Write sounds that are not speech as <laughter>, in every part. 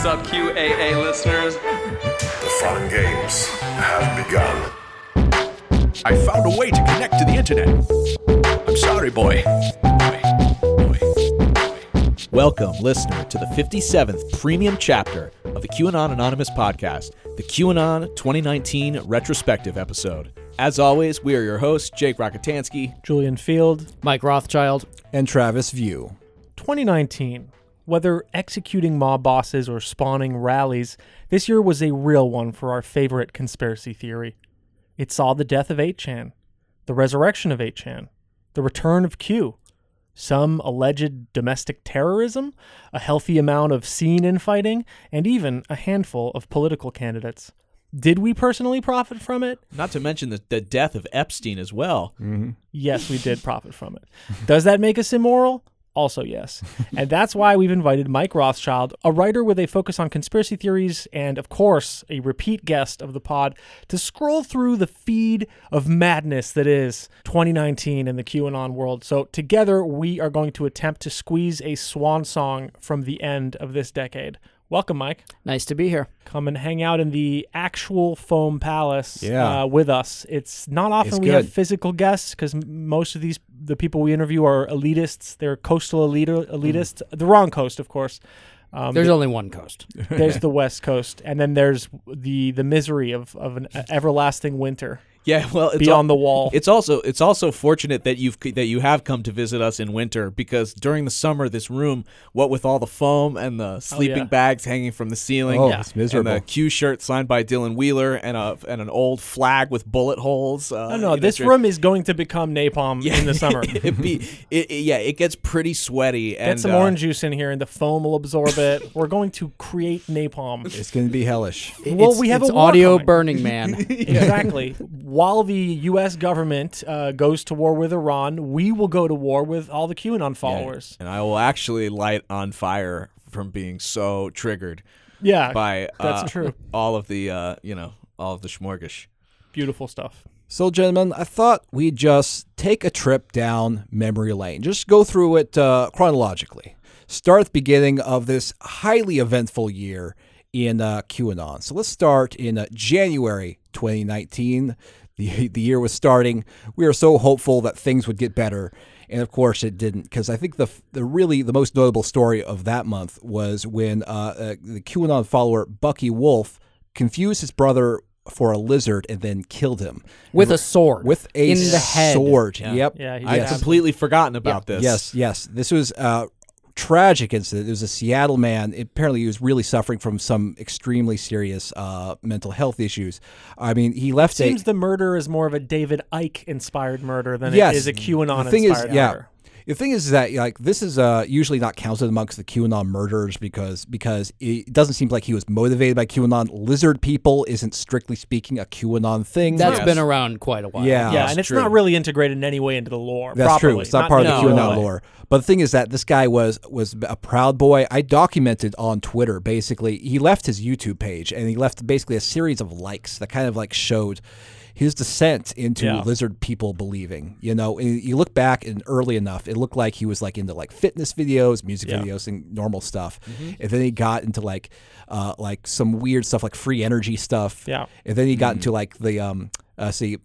What's up, QAA listeners? The fun games have begun. I found a way to connect to the internet. I'm sorry, boy. Boy. Boy. Welcome, listener, to the 57th premium chapter of the QAnon Anonymous podcast, the QAnon 2019 retrospective episode. As always, we are your hosts, Jake Rockatansky. Julian Feeld, Mike Rothschild. and Travis View. 2019. Whether executing mob bosses or spawning rallies, this year was a real one for our favorite conspiracy theory. It saw the death of 8chan, the resurrection of 8chan, the return of Q, some alleged domestic terrorism, a healthy amount of scene infighting, and even a handful of political candidates. Did we personally profit from it? Not to mention the, the death of Epstein as well. Mm-hmm. Yes, we did profit from it. Does that make us immoral? Also, yes. And that's why we've invited Mike Rothschild, a writer with a focus on conspiracy theories and, of course, a repeat guest of the pod, to scroll through the feed of madness that is 2019 in the QAnon world. So, together, we are going to attempt to squeeze a swan song from the end of this decade. Welcome, Mike. Nice to be here. Come and hang out in the actual foam palace Yeah. uh, with us. It's not often It's we have physical guests because most of these the people we interview are elitists. They're coastal elite elitists. The wrong coast, of course. Um, There's only one coast. <laughs> there's the west coast, and then there's the the misery of of an everlasting winter Yeah, <laughs> well, it's beyond al- the wall. It's also it's also fortunate that you've that you have come to visit us in winter because during the summer this room, what with all the foam and the sleeping yeah. bags hanging from the ceiling, Oh, it's miserable. and the Q shirt signed by Dylan Wheeler and a and an old flag with bullet holes. Uh, I don't know. This dri- room is going to become napalm in the <laughs> summer. it be it, it- yeah, it gets pretty sweaty. and Get some uh, orange juice in here, and the foam will absorb it. <laughs> We're going to create napalm. It's going to be hellish. well, It's- we have it's a audio coming. Burning Man. exactly. While the U.S. government uh, goes to war with Iran, we will go to war with all the QAnon followers. and I will actually light on fire from being so triggered Yeah, by that's uh, true. all of the uh, you know all of the schmorgish. Beautiful stuff. So, gentlemen, I thought we'd just take a trip down memory lane. Just go through it uh, chronologically. Start at the beginning of this highly eventful year in uh, QAnon. So let's start in uh, January 2019. The, <laughs> the year was starting. We were so hopeful that things would get better. And of course, it didn't. Because I think the the really the most notable story of that month was when uh, uh, the QAnon follower Bucky Wolf confused his brother for a lizard and then killed him with a sword. with a in the head. sword. Yep. Yeah, he I had completely forgotten about this. Yes, yes. This was a tragic incident. It was a Seattle man. Apparently, he was really suffering from some extremely serious uh, mental health issues. I mean, he left Seems a. the murder is more of a David Icke inspired murder than yes, it is a QAnon the thing is, inspired yeah. murder. The thing is that like this is uh, usually not counted amongst the QAnon murders because because it doesn't seem like he was motivated by QAnon. Lizard people isn't strictly speaking a QAnon thing. That's Yes. been around quite a while. Yeah. Yeah, and it's true. not really integrated in any way into the lore. That's properly. true. It's not, part of the QAnon no. lore. But the thing is that this guy was was a proud boy. I documented on Twitter basically. He left his YouTube page and he left basically a series of likes that kind of like showed his descent into Yeah. lizard people believing. You know, and you look back and early enough, it looked like he was like into like fitness videos, music Yeah. videos, and normal stuff. And then he got into like uh, like some weird stuff like free energy stuff. Yeah. And then he got into like the um uh, see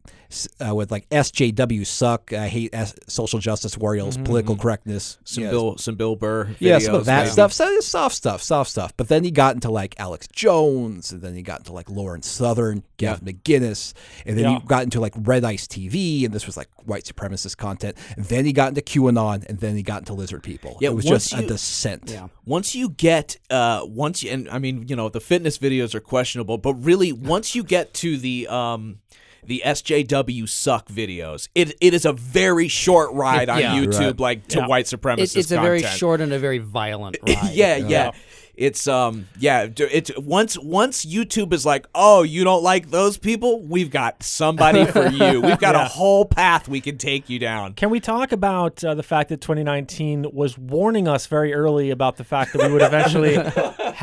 uh, with like SJW suck. I hate S- social justice warriors, political correctness. Some yes. Bill some Bill Burr. Yeah, some of that maybe. stuff. So soft stuff, soft stuff. But then he got into like Alex Jones, and then he got into like Lauren Southern, Gavin McInnes, and then Yeah. he got into like Red Ice TV, and this was like white supremacist content. And then he got into QAnon, and then he got into lizard people. Yeah, it was just a descent. Yeah. once you get uh once you and I mean, you know, the fitness videos are questionable, but really once you get to the um the SJW suck videos, it it is a very short ride on <laughs> Yeah. YouTube, Right. like to Yeah. white supremacist. It, it's a very short and a very violent <laughs> ride. yeah, yeah. It's um yeah, it's once once YouTube is like, "Oh, you don't like those people? We've got somebody <laughs> for you. We've got a whole path we can take you down." Can we talk about uh, the fact that 2019 was warning us very early about the fact that we would eventually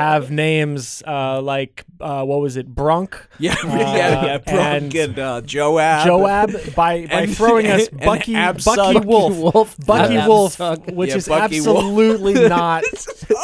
have names uh, like uh, what was it, Brunk, Yeah, <laughs> yeah, yeah. Brunk and and, uh, Joab. Joab, by by <laughs> And- throwing us <laughs> and Bucky Bucky Bucky Wolf, Wolf. Bucky Absug. Wolf, which Yeah, is Bucky Wolf. absolutely not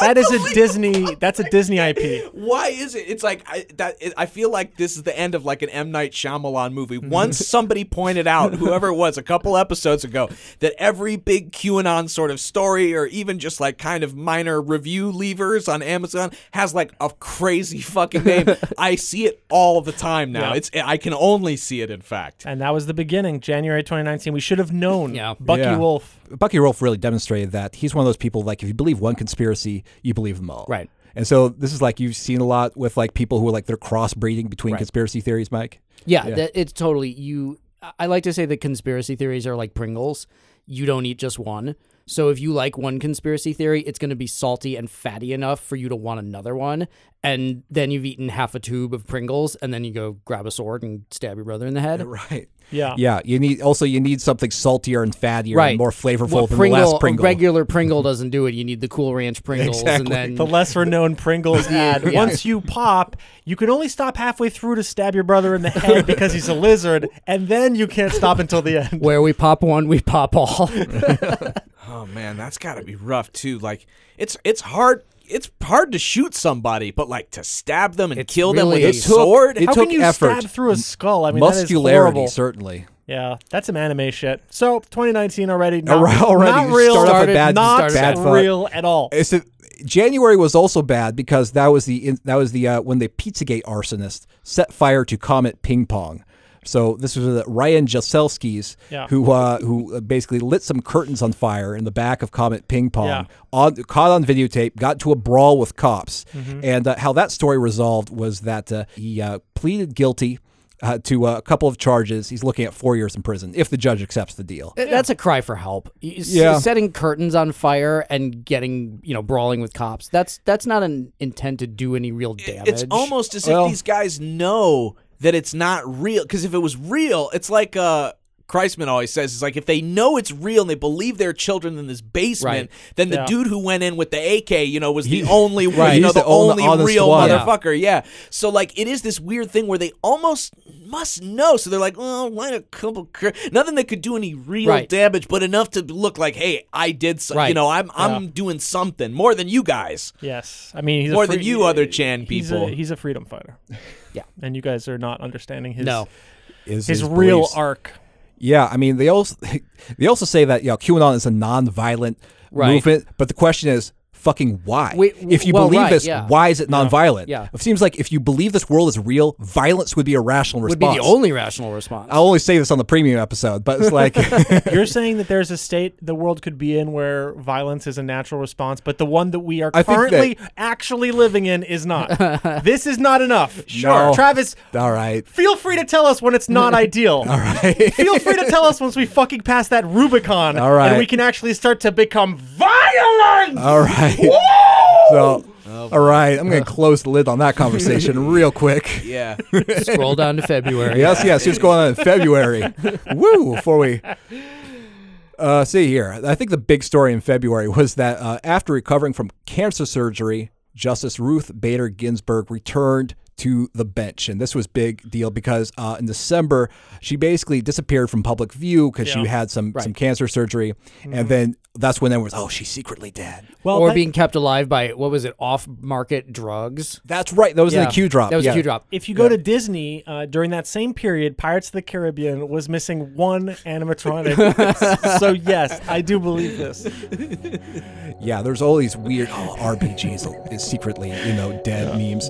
That is a Disney. That's a Disney IP. Why is it? It's like I that it, I feel like this is the end of like an M Night Shyamalan movie. Once somebody pointed out, whoever it was, a couple episodes ago, that every big QAnon sort of story, or even just like kind of minor review levers on Amazon, has like a crazy fucking name. <laughs> I see it all the time now. Yeah. It's I can only see it. In fact, And that was the beginning, January 2019. We should have known. Yeah. Bucky Yeah. Wolf. Bucky Wolf really demonstrated that he's one of those people like if you believe one conspiracy, you believe them all. Right. And so this is like you've seen a lot with like people who are like they're crossbreeding between Right. conspiracy theories, Mike. Yeah, That, it's totally you. I like to say that conspiracy theories are like Pringles. You don't eat just one. So if you like one conspiracy theory, it's going to be salty and fatty enough for you to want another one. And then you've eaten half a tube of Pringles, and then you go grab a sword and stab your brother in the head. <laughs> Right. Yeah. Yeah. You need also you need something saltier and fattier Right. and more flavorful Well, than Pringle, the last Pringle. A regular <laughs> Pringle doesn't do it. You need the Cool Ranch Pringles, Exactly. and then The lesser known Pringles <laughs> ad. Yeah. Once you pop, you can only stop halfway through to stab your brother in the head because he's a lizard, and then you can't stop until the end. where we pop one, we pop all. Oh man, that's got to be rough too. Like it's it's hard. It's hard to shoot somebody, but like to stab them and It's kill them with really- a It took- sword. it How took can you effort. stab through a skull? I mean, that is Muscularity, horrible. certainly. Yeah, that's some anime shit. So 2019 already. Not, Alri- already, not real. start off Started- a bad, not bad foot. real at all. It's a, January was also bad because that was the in, that was the uh, when the Pizzagate arsonist set fire to Comet Ping Pong. So this was uh, Ryan Jaselskis Yeah. who uh, who uh, basically lit some curtains on fire in the back of Comet Ping Pong. Yeah. On, caught on videotape, got to a brawl with cops, Mm-hmm. and uh, how that story resolved was that uh, he uh, pleaded guilty. Uh, to uh, a couple of charges, he's looking at four years in prison if the judge accepts the deal. That's a cry for help. Y- s- Yeah. setting curtains on fire and getting you know brawling with cops. That's that's not an intent to do any real damage. It's almost as Well- if these guys know that it's not real. Because if it was real, it's like uh, Kreisman always says, is like if they know it's real and they believe their children in this basement, Right. then the Yeah. dude who went in with the AK, you know, was the only <laughs> Right, you know, the, the only only honest real one. Motherfucker. Yeah. So like it is this weird thing where they almost must know. So they're like, oh, light a couple. Cur-. Nothing that could do any real Right. damage, but enough to look like, hey, I did. Some, You know, I'm I'm doing something more than you guys. Yes, I mean he's More a free, than you other Chan he's people. A, he's a freedom fighter. <laughs> Yeah. and you guys are not understanding his no. Is his real arc. Yeah, I mean they also <laughs> they also say that you know QAnon is a non-violent Right. movement, but the question is fucking why? Wait, if you well, believe right, this, yeah. why is it non-violent? Yeah. It seems like if you believe this world is real, violence would be a rational response. Would be the only rational response. I'll only say this on the premium episode, but it's like <laughs> <laughs> You're saying that there's a state the world could be in where violence is a natural response, but the one that we are I think currently actually living in is not. <laughs> this is not enough. Sure. Travis, all right. feel free to tell us when it's not ideal. All right. feel free to tell us once we fucking pass that Rubicon. All right. And we can actually start to become violent. All right. <laughs> So, all right, I'm going to close the lid on that <laughs> conversation real quick. Yeah. <laughs> Scroll down to February. Yes, yes. What's going on in February? Woo! Before we uh, see here, I think the big story in February was that uh, after recovering from cancer surgery, Justice Ruth Bader Ginsburg returned to the bench, and this was big deal because uh, in December she basically disappeared from public view because she had some some cancer surgery, and then that's when everyone was, oh, she's secretly dead. Well, or that- being kept alive by what was it? Off-market drugs. That's right. That was in the Q drop. That was yeah. a Q drop. if you go to Disney uh, during that same period, Pirates of the Caribbean was missing one animatronic. <laughs> so yes, I do believe this. Yeah, there's all these weird oh, RBGs is secretly, you know, dead memes.